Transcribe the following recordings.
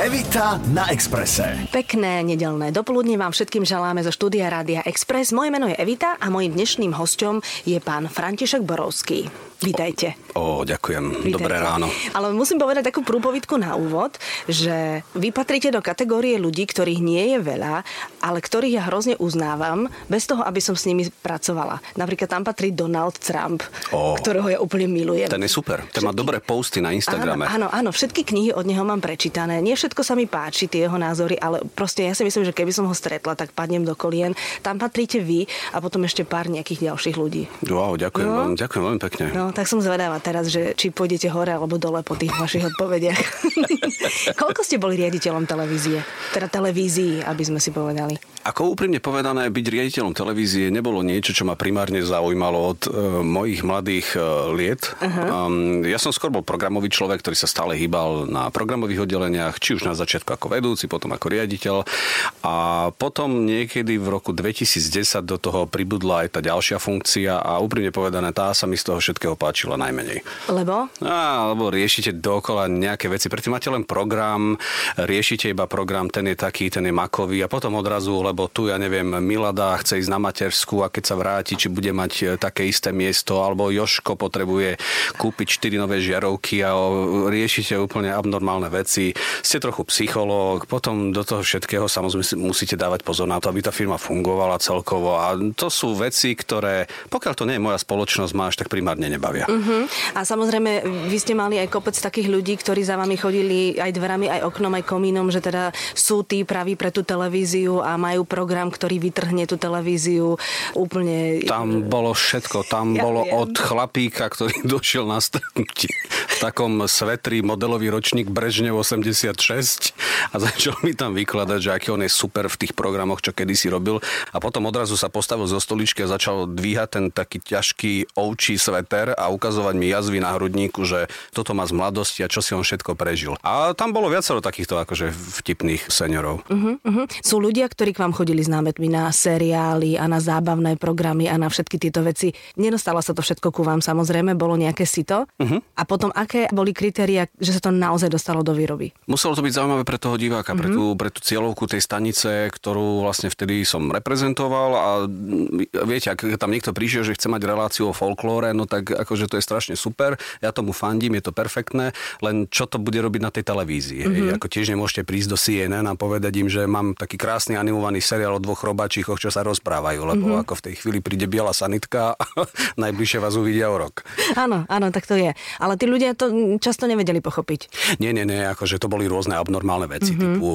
Evita na Exprese. Pekné nedelné dopoludne vám všetkým želáme zo štúdia Rádia Express. Moje meno je Evita a mojím dnešným hostom je pán František Borovský. Vítajte. O, ďakujem. Vítajte. Dobré ráno. Ale musím povedať takú prúpovidku na úvod, že vy patríte do kategórie ľudí, ktorých nie je veľa, ale ktorých ja hrozne uznávam, bez toho, aby som s nimi pracovala. Napríklad tam patrí Donald Trump, o, ktorého ja úplne milujem. Ten je super. Ten má dobré posty na Instagrame. Áno, áno, áno, všetky knihy od neho mám prečítané. Nie všetko sa mi páči, tie jeho názory, ale proste ja si myslím, že keby som ho stretla, tak padnem do kolien. Tam patríte vy a potom ešte pár nejakých ďalších ľudí. Wow, ďakujem no. vám, ďakujem veľmi pekne. No, tak som zvedáva teraz, že či pôjdete hore alebo dole po tých vašich odpovediach. Koľko ste boli riaditeľom televízie? Teda televízii, aby sme si povedali. Ako úprimne povedané, byť riaditeľom televízie nebolo niečo, čo ma primárne zaujímalo od uh, mojich mladých uh, liet. Uh-huh. Um, ja som skôr bol programový človek, ktorý sa stále hýbal na programových oddeleniach, či už na začiatku ako vedúci, potom ako riaditeľ. A potom niekedy v roku 2010 do toho pribudla aj tá ďalšia funkcia a úprimne povedané, tá sa mi z toho všetkého páčila najmenej. Lebo? Á, lebo riešite dokola nejaké veci. Predtým máte len program, riešite iba program, ten je taký, ten je makový a potom odrazu lebo tu, ja neviem, Milada chce ísť na matersku a keď sa vráti, či bude mať e, také isté miesto, alebo Joško potrebuje kúpiť 4 nové žiarovky a riešite úplne abnormálne veci. Ste trochu psychológ, potom do toho všetkého samozrejme musíte dávať pozor na to, aby tá firma fungovala celkovo a to sú veci, ktoré, pokiaľ to nie je moja spoločnosť, máš, tak primárne nebavia. Uh-huh. A samozrejme, vy ste mali aj kopec takých ľudí, ktorí za vami chodili aj dverami, aj oknom, aj komínom, že teda sú tí praví pre tú televíziu a majú majú program, ktorý vytrhne tú televíziu úplne... Tam bolo všetko. Tam ja bolo viem. od chlapíka, ktorý došiel na stretnutie v takom svetri modelový ročník Brežnev 86 a začal mi tam vykladať, že aký on je super v tých programoch, čo kedysi robil. A potom odrazu sa postavil zo stoličky a začal dvíhať ten taký ťažký ovčí sveter a ukazovať mi jazvy na hrudníku, že toto má z mladosti a čo si on všetko prežil. A tam bolo viacero takýchto akože vtipných seniorov. Uh-huh, uh-huh. Sú ľudia, ktorí k vám chodili s námetmi na seriály a na zábavné programy a na všetky tieto veci. Nedostalo sa to všetko ku vám, samozrejme, bolo nejaké sito. Uh-huh. A potom, aké boli kritéria, že sa to naozaj dostalo do výroby? Muselo to byť zaujímavé pre toho diváka, uh-huh. pre, tú, pre tú cieľovku tej stanice, ktorú vlastne vtedy som reprezentoval a viete, ak tam niekto prišiel, že chce mať reláciu o folklóre, no tak akože to je strašne super, ja tomu fandím, je to perfektné, len čo to bude robiť na tej televízii. Uh-huh. Ako tiež nemôžete prísť do CNN a povedať im, že mám taký krásny animovaný animovaný seriál o dvoch robačíkoch, čo sa rozprávajú, lebo mm-hmm. ako v tej chvíli príde biela sanitka a najbližšie vás uvidia o rok. Áno, áno, tak to je. Ale tí ľudia to často nevedeli pochopiť. Nie, nie, nie, akože to boli rôzne abnormálne veci. Mm-hmm. Typu,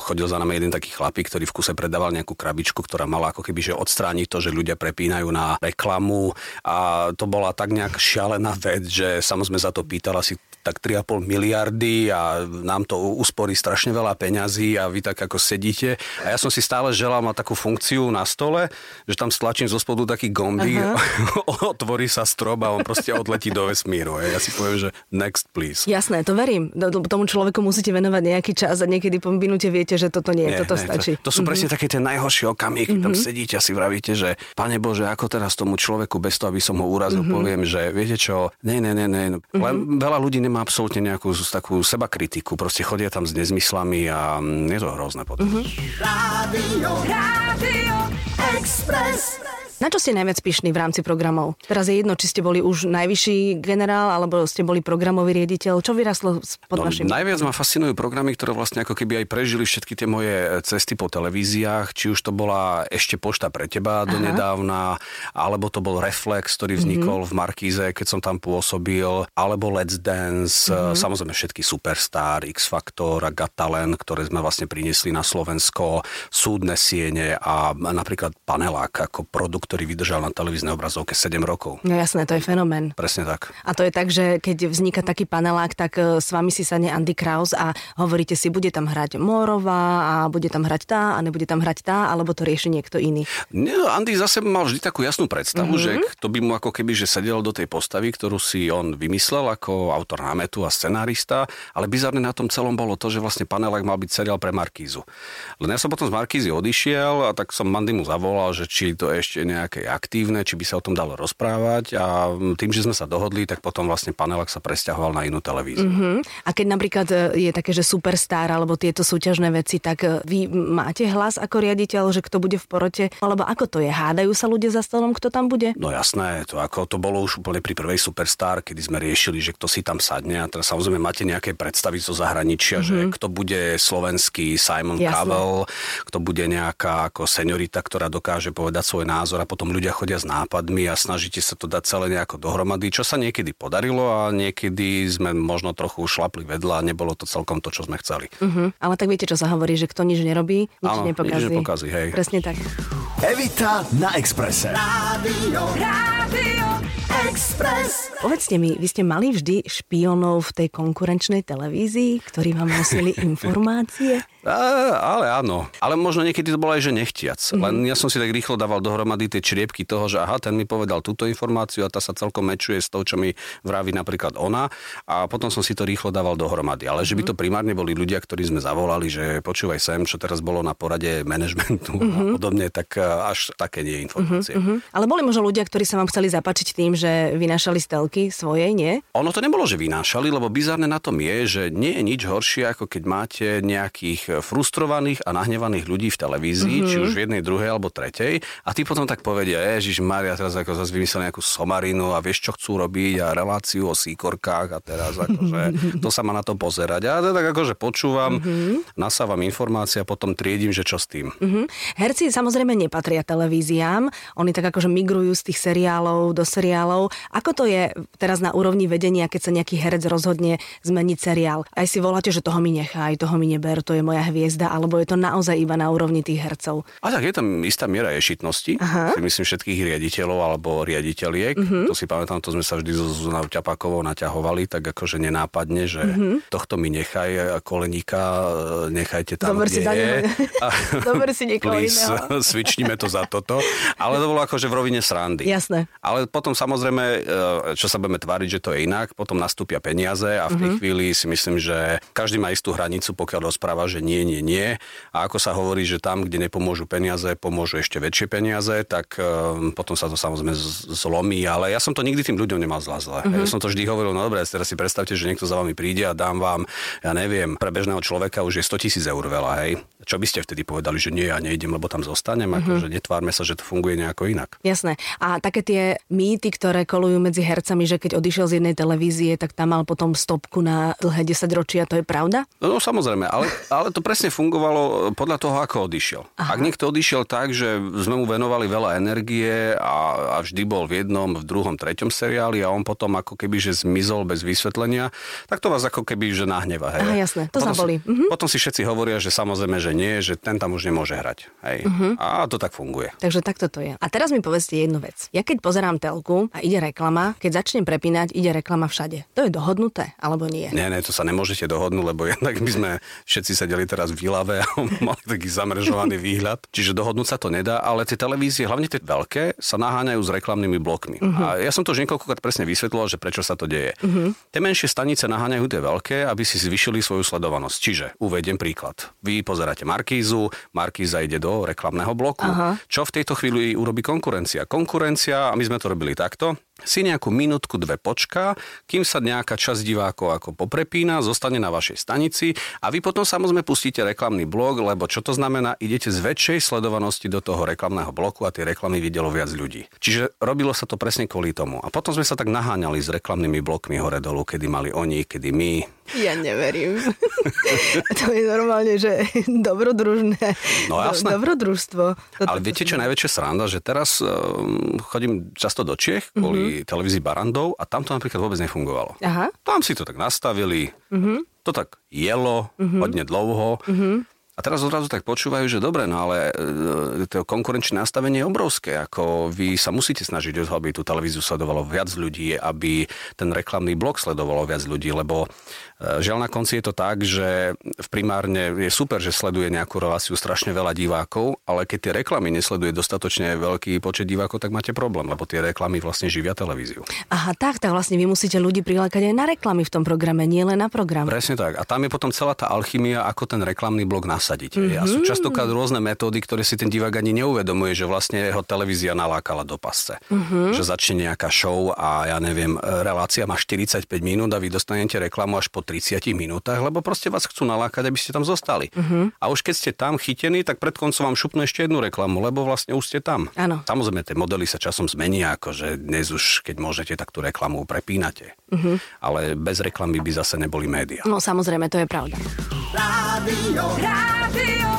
chodil za nami jeden taký chlapík, ktorý v kuse predával nejakú krabičku, ktorá mala ako keby že odstrániť to, že ľudia prepínajú na reklamu a to bola tak nejak šialená vec, že samozrejme za to pýtal asi tak 3,5 miliardy a nám to usporí strašne veľa peňazí a vy tak ako sedíte. A ja som si stále želal mať takú funkciu na stole, že tam stlačím zo spodu taký gombík, uh-huh. otvorí sa strop a on proste odletí do vesmíru. Ja si poviem, že next please. Jasné, to verím. Tomu človeku musíte venovať nejaký čas a niekedy po minúte viete, že toto nie, nie toto nie, stačí. To, to sú uh-huh. presne také tie najhoršie okamihy, keď uh-huh. tam sedíte a si vravíte, že pane Bože, ako teraz tomu človeku bez toho, aby som ho urazil, uh-huh. poviem, že viete čo, nie, nie, nie, nie. Uh-huh. Len veľa ľudí nemá absolútne nejakú takú seba kritiku. Proste chodia tam s nezmyslami a mm, je to hrozné potom. Uh-huh. Rádio, Rádio Express. Na čo ste najviac pyšní v rámci programov? Teraz je jedno, či ste boli už najvyšší generál, alebo ste boli programový riaditeľ. Čo vyraslo pod no, vašim? Najviac ma fascinujú programy, ktoré vlastne ako keby aj prežili všetky tie moje cesty po televíziách. Či už to bola ešte pošta pre teba do nedávna, alebo to bol Reflex, ktorý vznikol mm-hmm. v Markíze, keď som tam pôsobil, alebo Let's Dance, mm-hmm. samozrejme všetky Superstar, X Factor a Got Talent, ktoré sme vlastne priniesli na Slovensko, súdne siene a napríklad Panelák ako produkt ktorý vydržal na televíznej obrazovke 7 rokov. No jasné, to je fenomén. Presne tak. A to je tak, že keď vzniká taký panelák, tak e, s vami si sadne Andy Kraus a hovoríte si, bude tam hrať Mórová a bude tam hrať tá a nebude tam hrať tá, alebo to rieši niekto iný. Nie, Andy zase mal vždy takú jasnú predstavu, mm-hmm. že to by mu ako keby že sedel do tej postavy, ktorú si on vymyslel ako autor námetu a scenárista, ale bizarne na tom celom bolo to, že vlastne panelák mal byť seriál pre Markízu. Len ja som potom z Markízy odišiel a tak som Mandy mu zavolal, že či to ešte nejak nejaké aktívne, či by sa o tom dalo rozprávať a tým, že sme sa dohodli, tak potom vlastne panelak sa presťahoval na inú televíziu. Uh-huh. A keď napríklad e, je také, že superstar alebo tieto súťažné veci, tak e, vy máte hlas ako riaditeľ, že kto bude v porote, alebo ako to je? Hádajú sa ľudia za stolom, kto tam bude? No jasné, to ako to bolo už úplne pri prvej Superstar, kedy sme riešili, že kto si tam sadne a teraz samozrejme máte nejaké predstavy zo zahraničia, mm-hmm. že kto bude slovenský Simon jasné. Cowell, kto bude nejaká ako seniorita, ktorá dokáže povedať svoj názor a potom ľudia chodia s nápadmi a snažíte sa to dať celé nejako dohromady, čo sa niekedy podarilo a niekedy sme možno trochu šlapli vedľa a nebolo to celkom to, čo sme chceli. Uh-huh. Ale tak viete, čo sa hovorí, že kto nič nerobí, nič Áno, nepokazí. Nič nepokazí hej. Presne tak. Evita na Exprese. Rádio, Rádio Express. Povedzte mi, vy ste mali vždy špionov v tej konkurenčnej televízii, ktorí vám nosili informácie? A, ale áno. Ale možno niekedy to bolo aj, že nechtiac. Mm-hmm. Len ja som si tak rýchlo dával dohromady tie čriepky toho, že aha, ten mi povedal túto informáciu a tá sa celkom mečuje s tou, čo mi vraví napríklad ona. A potom som si to rýchlo dával dohromady. Ale že by to primárne boli ľudia, ktorí sme zavolali, že počúvaj sem, čo teraz bolo na porade manažmentu mm-hmm. a mhm. podobne, tak e, až také nie informácie. Mm-hmm. Ale boli možno ľudia, ktorí sa vám chceli zapačiť tým, že vynášali stelky svojej, nie? Ono to nebolo, že vynášali, lebo bizarné na tom je, že nie je nič horšie, ako keď máte nejakých frustrovaných a nahnevaných ľudí v televízii, mm-hmm. či už v jednej, druhej alebo tretej, a tí potom tak povedia, Ježiš Maria, teraz ako zase vymyslel nejakú somarinu a vieš, čo chcú robiť a reláciu o síkorkách a teraz akože to sa má na to pozerať. A ja tak akože počúvam, mm-hmm. nasávam informácie a potom triedím, že čo s tým. Mm-hmm. Herci samozrejme nepatria televíziám, oni tak akože migrujú z tých seriálov do seriálov. Ako to je teraz na úrovni vedenia, keď sa nejaký herec rozhodne zmeniť seriál? Aj si voláte, že toho mi nechaj, toho mi neber, to je moja hviezda hviezda, alebo je to naozaj iba na úrovni tých hercov? A tak je tam istá miera ješitnosti, Aha. si myslím všetkých riaditeľov alebo riaditeľiek. Uh-huh. To si pamätám, to sme sa vždy so Zuzanou Ťapakovou naťahovali, tak akože nenápadne, že uh-huh. tohto mi nechaj, koleníka nechajte tam, Dobre kde si je. Dobre si niekoho iného. svičníme to za toto. Ale to bolo akože v rovine srandy. Jasné. Ale potom samozrejme, e, čo sa budeme tváriť, že to je inak, potom nastúpia peniaze a v tej uh-huh. chvíli si myslím, že každý má istú hranicu, pokiaľ rozpráva, že nie, nie, nie. A ako sa hovorí, že tam, kde nepomôžu peniaze, pomôžu ešte väčšie peniaze, tak um, potom sa to samozrejme zlomí. Ale ja som to nikdy tým ľuďom nemal zle. zle. Uh-huh. Ja som to vždy hovoril, no dobre, teraz si predstavte, že niekto za vami príde a dám vám, ja neviem, pre bežného človeka už je 100 tisíc eur veľa, hej. Čo by ste vtedy povedali, že nie, ja nejdem, lebo tam zostanem, uh-huh. akože netvárme sa, že to funguje nejako inak. Jasné. A také tie mýty, ktoré kolujú medzi hercami, že keď odišiel z jednej televízie, tak tam mal potom stopku na dlhé 10 ročia, to je pravda? No, no samozrejme, ale, ale to presne fungovalo podľa toho, ako odišiel. Aha. Ak niekto odišiel tak, že sme mu venovali veľa energie a, a vždy bol v jednom, v druhom, treťom seriáli a on potom ako keby, že zmizol bez vysvetlenia, tak to vás ako keby, že nahneva. Hej. Aha, jasné, to potom Si, uh-huh. Potom si všetci hovoria, že samozrejme, že nie, že ten tam už nemôže hrať. Hej. Uh-huh. A to tak funguje. Takže takto to je. A teraz mi povedzte jednu vec. Ja keď pozerám telku a ide reklama, keď začnem prepínať, ide reklama všade. To je dohodnuté, alebo nie? Nie, nie, to sa nemôžete dohodnúť, lebo jednak by sme všetci sedeli teraz v Ilave a mali taký zamrežovaný výhľad. Čiže dohodnúť sa to nedá, ale tie televízie, hlavne tie veľké, sa naháňajú s reklamnými blokmi. Uh-huh. A ja som to už niekoľkokrát presne vysvetloval, že prečo sa to deje. Uh-huh. Tie menšie stanice naháňajú tie veľké, aby si zvyšili svoju sledovanosť. Čiže uvediem príklad. Vy pozeráte Markízu, Markíza ide do reklamného bloku. Uh-huh. Čo v tejto chvíli urobí konkurencia? Konkurencia, a my sme to robili takto, si nejakú minútku, dve počká, kým sa nejaká časť divákov ako poprepína, zostane na vašej stanici a vy potom samozrejme pustíte reklamný blok, lebo čo to znamená? Idete z väčšej sledovanosti do toho reklamného bloku a tie reklamy videlo viac ľudí. Čiže robilo sa to presne kvôli tomu. A potom sme sa tak naháňali s reklamnými blokmi hore dolu, kedy mali oni, kedy my. Ja neverím. to je normálne, že dobrodružné. No jasné. Dobrodružstvo. Toto Ale viete, čo je najväčšia sranda? Že teraz um, chodím často do Čiech kvôli mm-hmm. Televízii Barandov a tam to napríklad vôbec nefungovalo. Aha. Tam si to tak nastavili, mm-hmm. to tak jelo mm-hmm. hodne dlouho. Mm-hmm. A teraz odrazu tak počúvajú, že dobre, no ale e, to konkurenčné nastavenie je obrovské. Ako vy sa musíte snažiť o to, aby tú televíziu sledovalo viac ľudí, aby ten reklamný blok sledovalo viac ľudí, lebo e, žiaľ na konci je to tak, že v primárne je super, že sleduje nejakú reláciu strašne veľa divákov, ale keď tie reklamy nesleduje dostatočne veľký počet divákov, tak máte problém, lebo tie reklamy vlastne živia televíziu. Aha, tak, tak vlastne vy musíte ľudí prilákať aj na reklamy v tom programe, nie len na program. Presne tak. A tam je potom celá tá alchymia, ako ten reklamný blok nas obsadiť. Mm-hmm. A sú častokrát rôzne metódy, ktoré si ten divák ani neuvedomuje, že vlastne jeho televízia nalákala do pasce. Mm-hmm. Že začne nejaká show a ja neviem, relácia má 45 minút a vy dostanete reklamu až po 30 minútach, lebo proste vás chcú nalákať, aby ste tam zostali. Mm-hmm. A už keď ste tam chytení, tak pred koncom vám šupnú ešte jednu reklamu, lebo vlastne už ste tam. Áno. Samozrejme, tie modely sa časom zmenia, akože dnes už, keď môžete, tak tú reklamu prepínate. Mm-hmm. Ale bez reklamy by zase neboli médiá. No samozrejme, to je pravda. Rádio, Rádio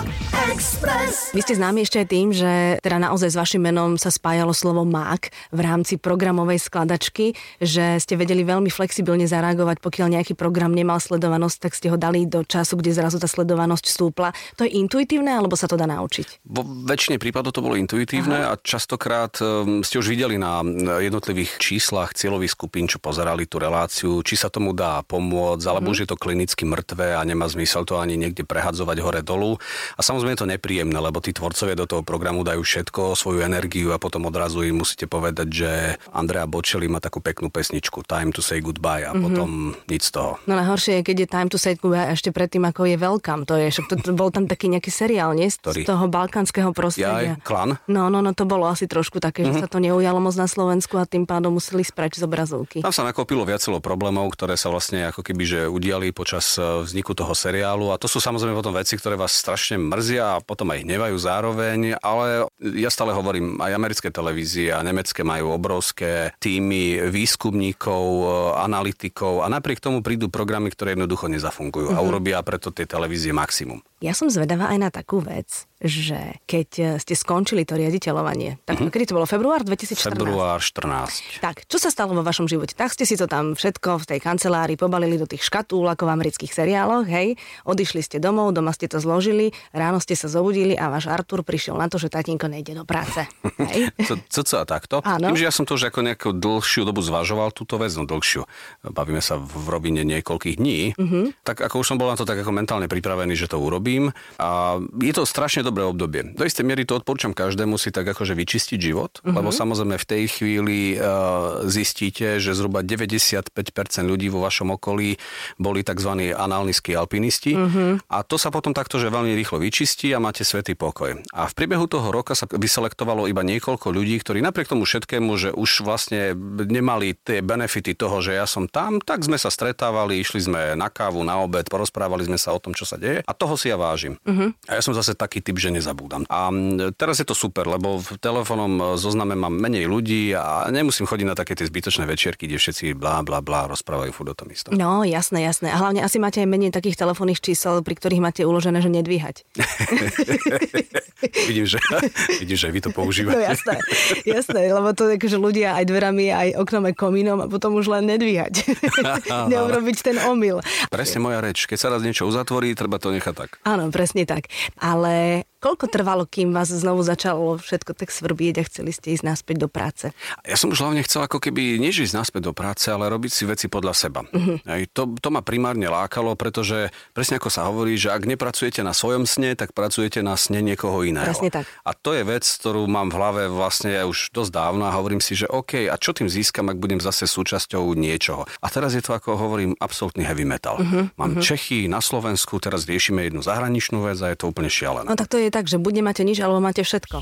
Express. Vy ste známi ešte aj tým, že teda naozaj s vašim menom sa spájalo slovo mák v rámci programovej skladačky, že ste vedeli veľmi flexibilne zareagovať, pokiaľ nejaký program nemal sledovanosť, tak ste ho dali do času, kde zrazu tá sledovanosť stúpla. To je intuitívne, alebo sa to dá naučiť? Vo väčšine prípadov to bolo intuitívne Aha. a častokrát um, ste už videli na jednotlivých číslach cieľových skupín, čo pozerali tú reláciu, či sa tomu dá pomôcť, alebo mm. už je to klinicky mŕtve a nemá zmysel to ani niekde prehadzovať hore-dolu. A samozrejme je to nepríjemné, lebo tí tvorcovia do toho programu dajú všetko, svoju energiu a potom odrazu im musíte povedať, že Andrea Bočeli má takú peknú pesničku Time to say goodbye a mm-hmm. potom nič z toho. No najhoršie je, keď je Time to say goodbye ešte predtým, ako je Welcome. To je, však to, to bol tam taký nejaký seriál, nie? Z Ktorý? toho balkánskeho prostredia. Ja, klan? No, no, no, to bolo asi trošku také, mm-hmm. že mhm. sa to neujalo moc na Slovensku a tým pádom museli sprať z obrazovky. Tam sa nakopilo viacelo problémov, ktoré sa vlastne ako keby že udiali počas e, vzniku toho seriálu a to sú samozrejme potom veci, ktoré vás strašne mrzia a potom aj hnevajú zároveň, ale ja stále hovorím, aj americké televízie a nemecké majú obrovské týmy výskumníkov, e, analytikov a napriek tomu prídu programy, ktoré jednoducho nezafungujú mm-hmm. a mhm. urobia preto tie televízie maximum. Ja som zvedavá aj na takú vec, že keď e, ste skončili to riaditeľovanie, tak mm-hmm. kedy to bolo? Február 2014? Február 14. Tak, čo sa stalo vo vašom živote? Tak ste si to tam všetko v tej kancelárii pobalili do tých škatúl ako v amerických seriáloch, hej? Odišli ste domov, doma ste to zložili, ráno ste sa zobudili a váš Artur prišiel na to, že tatínko nejde do práce. Hej? co, co, takto? Áno. Tým, že ja som to už ako nejakú dlhšiu dobu zvažoval túto vec, no dlhšiu, bavíme sa v rovine niekoľkých dní, mm-hmm. tak ako už som bol na to tak ako mentálne pripravený, že to urobím, robím a je to strašne dobré obdobie. Do istej miery to odporúčam každému si tak akože vyčistiť život, uh-huh. lebo samozrejme v tej chvíli uh, zistíte, že zhruba 95% ľudí vo vašom okolí boli tzv. análnickí alpinisti uh-huh. a to sa potom takto, že veľmi rýchlo vyčistí a máte svetý pokoj. A v priebehu toho roka sa vyselektovalo iba niekoľko ľudí, ktorí napriek tomu všetkému, že už vlastne nemali tie benefity toho, že ja som tam, tak sme sa stretávali, išli sme na kávu, na obed, porozprávali sme sa o tom, čo sa deje a toho si ja vážim. Uh-huh. A ja som zase taký typ, že nezabúdam. A teraz je to super, lebo v telefónom zozname mám menej ľudí a nemusím chodiť na také tie zbytočné večierky, kde všetci blá, blá, blá rozprávajú furt o tom istom. No, jasné, jasné. A hlavne asi máte aj menej takých telefónnych čísel, pri ktorých máte uložené, že nedvíhať. vidím, že, vidím, že vy to používate. No jasné, jasné, lebo to je, že ľudia aj dverami, aj oknom, aj komínom a potom už len nedvíhať. Neurobiť ten omyl. Presne moja reč. Keď sa raz niečo uzatvorí, treba to nechať tak. Áno, presne tak. Ale Koľko trvalo, kým vás znovu začalo všetko tak svrbieť a chceli ste ísť naspäť do práce? Ja som už hlavne chcel ako keby nie ísť naspäť do práce, ale robiť si veci podľa seba. Uh-huh. Aj to, to ma primárne lákalo, pretože presne ako sa hovorí, že ak nepracujete na svojom sne, tak pracujete na sne niekoho iného. Presne tak. A to je vec, ktorú mám v hlave vlastne už dosť dávno a hovorím si, že OK, a čo tým získam, ak budem zase súčasťou niečoho. A teraz je to, ako hovorím, absolútny heavy metal. Uh-huh. Mám uh-huh. Čechy na Slovensku, teraz riešime jednu zahraničnú vec a je to úplne šialené. No tak to je tak, že buď nemáte nič, alebo máte všetko.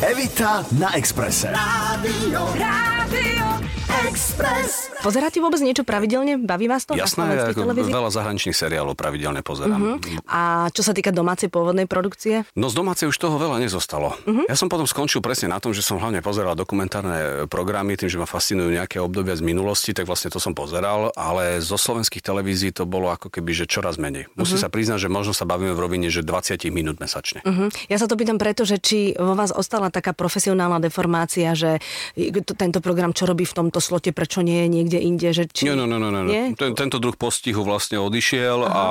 Evita na Exprese. Rádio, Rádio Express. Pozeráte vôbec niečo pravidelne? Baví vás to? Jasné, ako veľa zahraničných seriálov pravidelne pozerám. Uh-huh. A čo sa týka domácej pôvodnej produkcie? No z domácej už toho veľa nezostalo. Uh-huh. Ja som potom skončil presne na tom, že som hlavne pozeral dokumentárne programy, tým, že ma fascinujú nejaké obdobia z minulosti, tak vlastne to som pozeral, ale zo slovenských televízií to bolo ako keby, že čoraz menej. Musím uh-huh. sa priznať, že možno sa bavíme v rovine, že 20 minút mesačne. Uh-huh. Ja sa to pýtam preto, že či vo vás ostala taká profesionálna deformácia, že tento program, čo robí v tomto slote, prečo nie je niekde inde? Že či... Nie, no, no, no, no. Nie? Ten, tento druh postihu vlastne odišiel Aha. a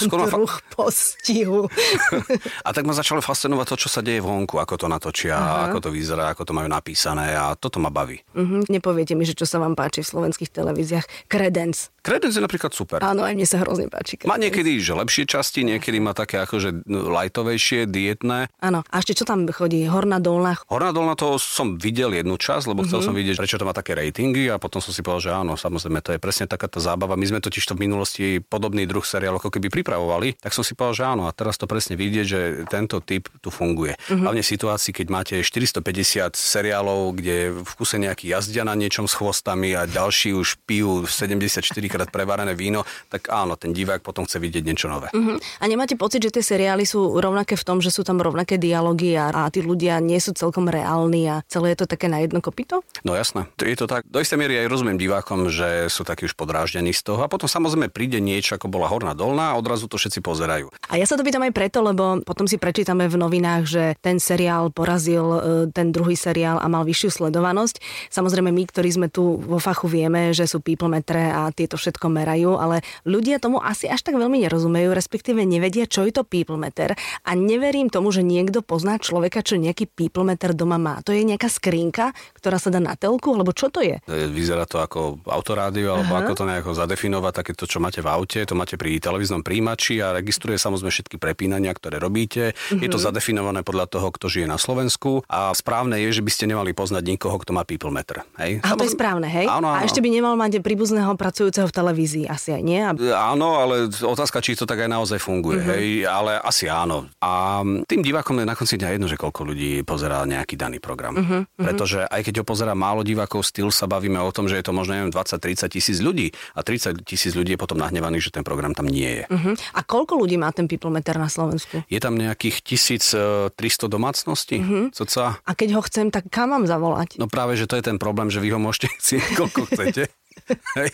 skoro... Druh fa... postihu. a tak ma začalo fascinovať to, čo sa deje vonku, ako to natočia, Aha. ako to vyzerá, ako to majú napísané a toto ma baví. Uh-huh. Nepoviete mi, že čo sa vám páči v slovenských televíziách? Credence. Credence je napríklad super. Áno, aj mne sa hrozne páči. Credence. Má niekedy, že lepšie časti, niekedy má také akože lightovejšie, dietné. Áno. A ešte čo tam chodí? Horná dolná? Horná dolná to som videl jednu časť, lebo chcel mm-hmm. som vidieť, prečo to má také ratingy a potom som si povedal, že áno, samozrejme, to je presne taká tá zábava. My sme totiž to v minulosti podobný druh seriál ako keby pripravovali, tak som si povedal, že áno, a teraz to presne vidieť, že tento typ tu funguje. Mm-hmm. Hlavne v situácii, keď máte 450 seriálov, kde v kuse nejaký jazdia na niečom s chvostami a ďalší už pijú 74 krát prevarené víno, tak áno, ten divák potom chce vidieť niečo nové. Uh-huh. A nemáte pocit, že tie seriály sú rovnaké v tom, že sú tam rovnaké dialógy a, a tí ľudia nie sú celkom reálni a celé je to také na jedno kopito? No jasné. Je to tak. Do istej miery aj rozumiem divákom, že sú takí už podráždení z toho a potom samozrejme príde niečo, ako bola Horná dolná a odrazu to všetci pozerajú. A ja sa to pýtam aj preto, lebo potom si prečítame v novinách, že ten seriál porazil e, ten druhý seriál a mal vyššiu sledovanosť. Samozrejme my, ktorí sme tu vo fachu, vieme, že sú people metre a tieto všetko merajú, ale ľudia tomu asi až tak veľmi nerozumejú, respektíve nevedia, čo je to people meter a neverím tomu, že niekto pozná človeka, čo nejaký people meter doma má. To je nejaká skrinka, ktorá sa dá na telku, alebo čo to je? Vyzerá to ako autorádio, alebo Aha. ako to nejako zadefinovať, také to, čo máte v aute, to máte pri televíznom príjimači a registruje samozrejme všetky prepínania, ktoré robíte. Mm-hmm. Je to mhm. zadefinované podľa toho, kto žije na Slovensku a správne je, že by ste nemali poznať nikoho, kto má people meter. Hej? A to je správne, hej? Áno, áno. A ešte by nemal mať príbuzného pracujúceho v televízii, asi aj nie? Áno, ale otázka, či to tak aj naozaj funguje, mm-hmm. hej? Ale asi áno. A tým divákom je na konci dňa jedno, že koľko ľudí pozerá nejaký daný program. Mm-hmm. Pretože aj keď ho pozerá málo divákov, styl sa bavíme o tom, že je to možno neviem, 20-30 tisíc ľudí a 30 tisíc ľudí je potom nahnevaných, že ten program tam nie je. Uh-huh. A koľko ľudí má ten people meter na Slovensku? Je tam nejakých 1300 domácností. Uh-huh. A keď ho chcem, tak kam mám zavolať? No práve, že to je ten problém, že vy ho môžete chcieť, koľko chcete. Hej.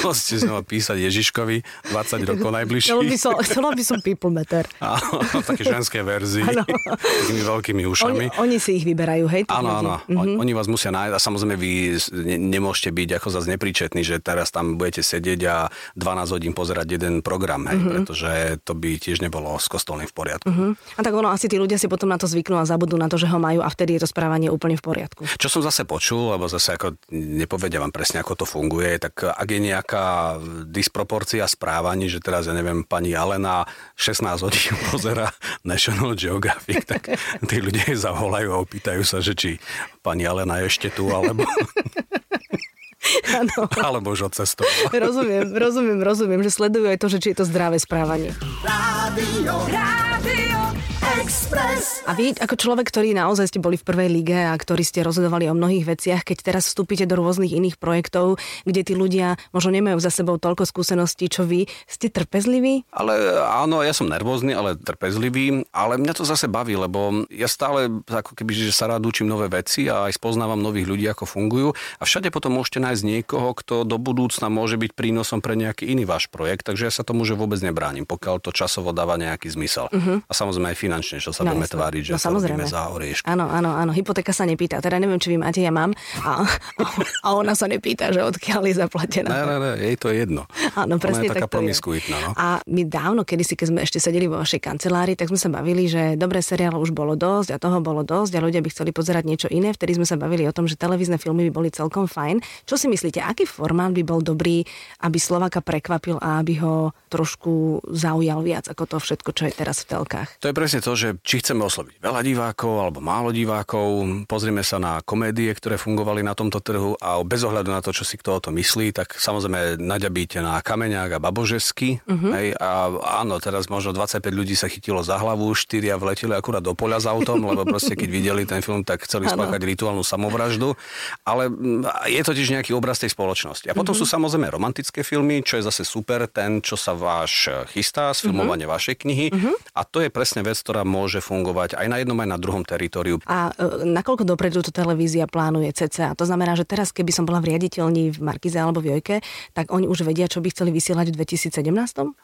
Môžete znova písať Ježiškovi 20 rokov najbližších. Chcela by som, chcela by som people meter. Áno, také ženské verzii. Áno. Takými veľkými ušami. Oni, oni si ich vyberajú, hej? Áno, áno. Mm-hmm. Oni vás musia nájsť a samozrejme vy ne, nemôžete byť ako zase nepríčetní, že teraz tam budete sedieť a 12 hodín pozerať jeden program, hej, mm-hmm. pretože to by tiež nebolo s kostolným v poriadku. Mm-hmm. A tak ono, asi tí ľudia si potom na to zvyknú a zabudú na to, že ho majú a vtedy je to správanie úplne v poriadku. Čo som zase počul, lebo zase ako nepovedia vám presne, ako to funguje, tak ak je nejaká disproporcia správaní, že teraz, ja neviem, pani Alena 16 hodín pozera National Geographic, tak tí ľudia zavolajú a opýtajú sa, že či pani Alena je ešte tu, alebo... Ano. Alebo už odcestovala. Rozumiem, rozumiem, rozumiem, že sledujú aj to, že či je to zdravé správanie. Rádio, rádio. Express. A vy, ako človek, ktorý naozaj ste boli v prvej lige a ktorí ste rozhodovali o mnohých veciach, keď teraz vstúpite do rôznych iných projektov, kde tí ľudia možno nemajú za sebou toľko skúseností, čo vy, ste trpezliví? Ale áno, ja som nervózny, ale trpezlivý, ale mňa to zase baví, lebo ja stále ako keby, že sa rád učím nové veci a aj spoznávam nových ľudí, ako fungujú a všade potom môžete nájsť niekoho, kto do budúcna môže byť prínosom pre nejaký iný váš projekt, takže ja sa tomu že vôbec nebránim, pokiaľ to časovo dáva nejaký zmysel. Uh-huh. A samozrejme aj finančne finančne, čo sa no, budeme tváriť, že no, samozrejme. za oriešky. Áno, áno, áno, hypotéka sa nepýta. Teda neviem, či vy máte, ja mám. A, a ona sa nepýta, že odkiaľ je zaplatená. Ne, ne, ne, jej to je jedno. Áno, presne ona je taká promiskuitná. No? A my dávno, kedysi, keď sme ešte sedeli vo vašej kancelárii, tak sme sa bavili, že dobré seriál už bolo dosť a toho bolo dosť a ľudia by chceli pozerať niečo iné. Vtedy sme sa bavili o tom, že televízne filmy by boli celkom fajn. Čo si myslíte, aký formát by bol dobrý, aby Slovaka prekvapil a aby ho trošku zaujal viac ako to všetko, čo je teraz v telkách? To je presne to, že či chceme osloviť veľa divákov alebo málo divákov. Pozrieme sa na komédie, ktoré fungovali na tomto trhu a bez ohľadu na to, čo si kto o to myslí, tak samozrejme naďabíte na Kameňák a Babožesky. Uh-huh. Hej, a áno, teraz možno 25 ľudí sa chytilo za hlavu, štyria vleteli akurát do poľa s autom, lebo proste keď videli ten film, tak chceli spáchať rituálnu samovraždu. Ale mm, je totiž nejaký obraz tej spoločnosti. A potom uh-huh. sú samozrejme romantické filmy, čo je zase super, ten, čo sa váš chystá, sfilmovanie uh-huh. vašej knihy. Uh-huh. A to je presne vec, ktorá môže fungovať aj na jednom, aj na druhom teritoriu. A e, nakoľko dopredu to televízia plánuje CCA? To znamená, že teraz, keby som bola v riaditeľni v Markize alebo v Jojke, tak oni už vedia, čo by chceli vysielať v 2017?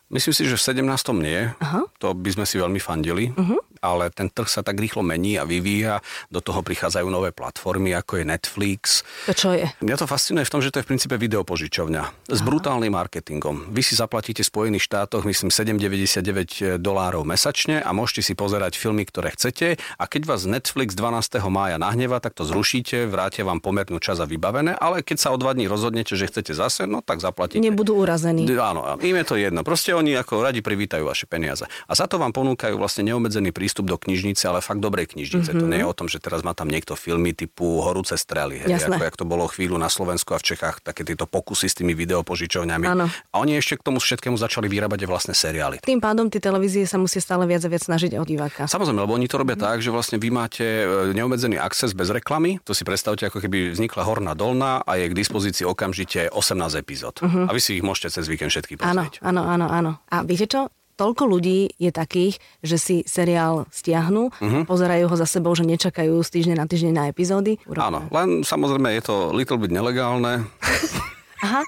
Myslím si, že v 17. nie. Aha. To by sme si veľmi fandili. Uh-huh ale ten trh sa tak rýchlo mení a vyvíja. Do toho prichádzajú nové platformy, ako je Netflix. To čo je? Mňa to fascinuje v tom, že to je v princípe videopožičovňa s Aha. brutálnym marketingom. Vy si zaplatíte v Spojených štátoch, myslím, 7,99 dolárov mesačne a môžete si pozerať filmy, ktoré chcete a keď vás Netflix 12. mája nahneva, tak to zrušíte, vrátia vám pomernú čas a vybavené, ale keď sa o dva dní rozhodnete, že chcete zase, no tak zaplatíte. Nebudú urazení. Áno, im je to jedno. Proste oni ako radi privítajú vaše peniaze. A za to vám ponúkajú vlastne neobmedzený prístup prístup do knižnice, ale fakt dobrej knižnice. Mm-hmm. To nie je o tom, že teraz má tam niekto filmy typu Horúce strely, hej, ako jak to bolo chvíľu na Slovensku a v Čechách, také tieto pokusy s tými videopožičovňami. Áno. A oni ešte k tomu všetkému začali vyrábať aj vlastné seriály. Tým pádom tie televízie sa musia stále viac a viac snažiť o diváka. Samozrejme, lebo oni to robia mm. tak, že vlastne vy máte e, neobmedzený akces bez reklamy. To si predstavte, ako keby vznikla horná dolná a je k dispozícii okamžite 18 epizód. Uh-huh. A vy si ich môžete cez víkend všetky pozrieť. Áno, áno, áno, áno. A viete čo? Toľko ľudí je takých, že si seriál stiahnu, uh-huh. pozerajú ho za sebou, že nečakajú z týždňa na týždeň na epizódy. Áno, len samozrejme je to little bit nelegálne. Aha,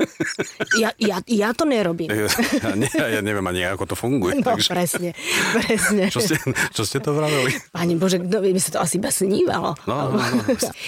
ja, ja, ja to nerobím. Ja, nie, ja neviem ani, ako to funguje. No, takže... presne, presne. Čo ste, čo ste to vraveli? Pani Bože, kto by sa to asi iba snívalo. No, no, no.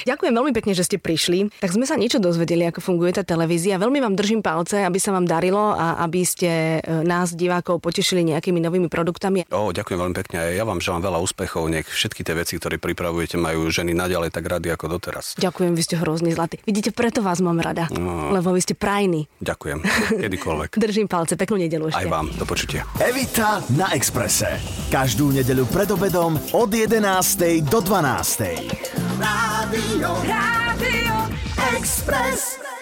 Ďakujem veľmi pekne, že ste prišli. Tak sme sa niečo dozvedeli, ako funguje tá televízia. Veľmi vám držím palce, aby sa vám darilo a aby ste e, nás, divákov, potešili nejakými novými produktami. O, ďakujem veľmi pekne. Ja vám želám veľa úspechov. Nech všetky tie veci, ktoré pripravujete, majú ženy naďalej tak rady ako doteraz. Ďakujem, vy ste hrozný zlatý. Vidíte, preto vás mám rada. No. Lebo vy ste prajný. Ďakujem. Kedykoľvek. Držím palce, peknú nedelu ešte. Aj vám, do počutia. Evita na Exprese. Každú nedelu pred obedom od 11. do 12. Rádio, Rádio Express.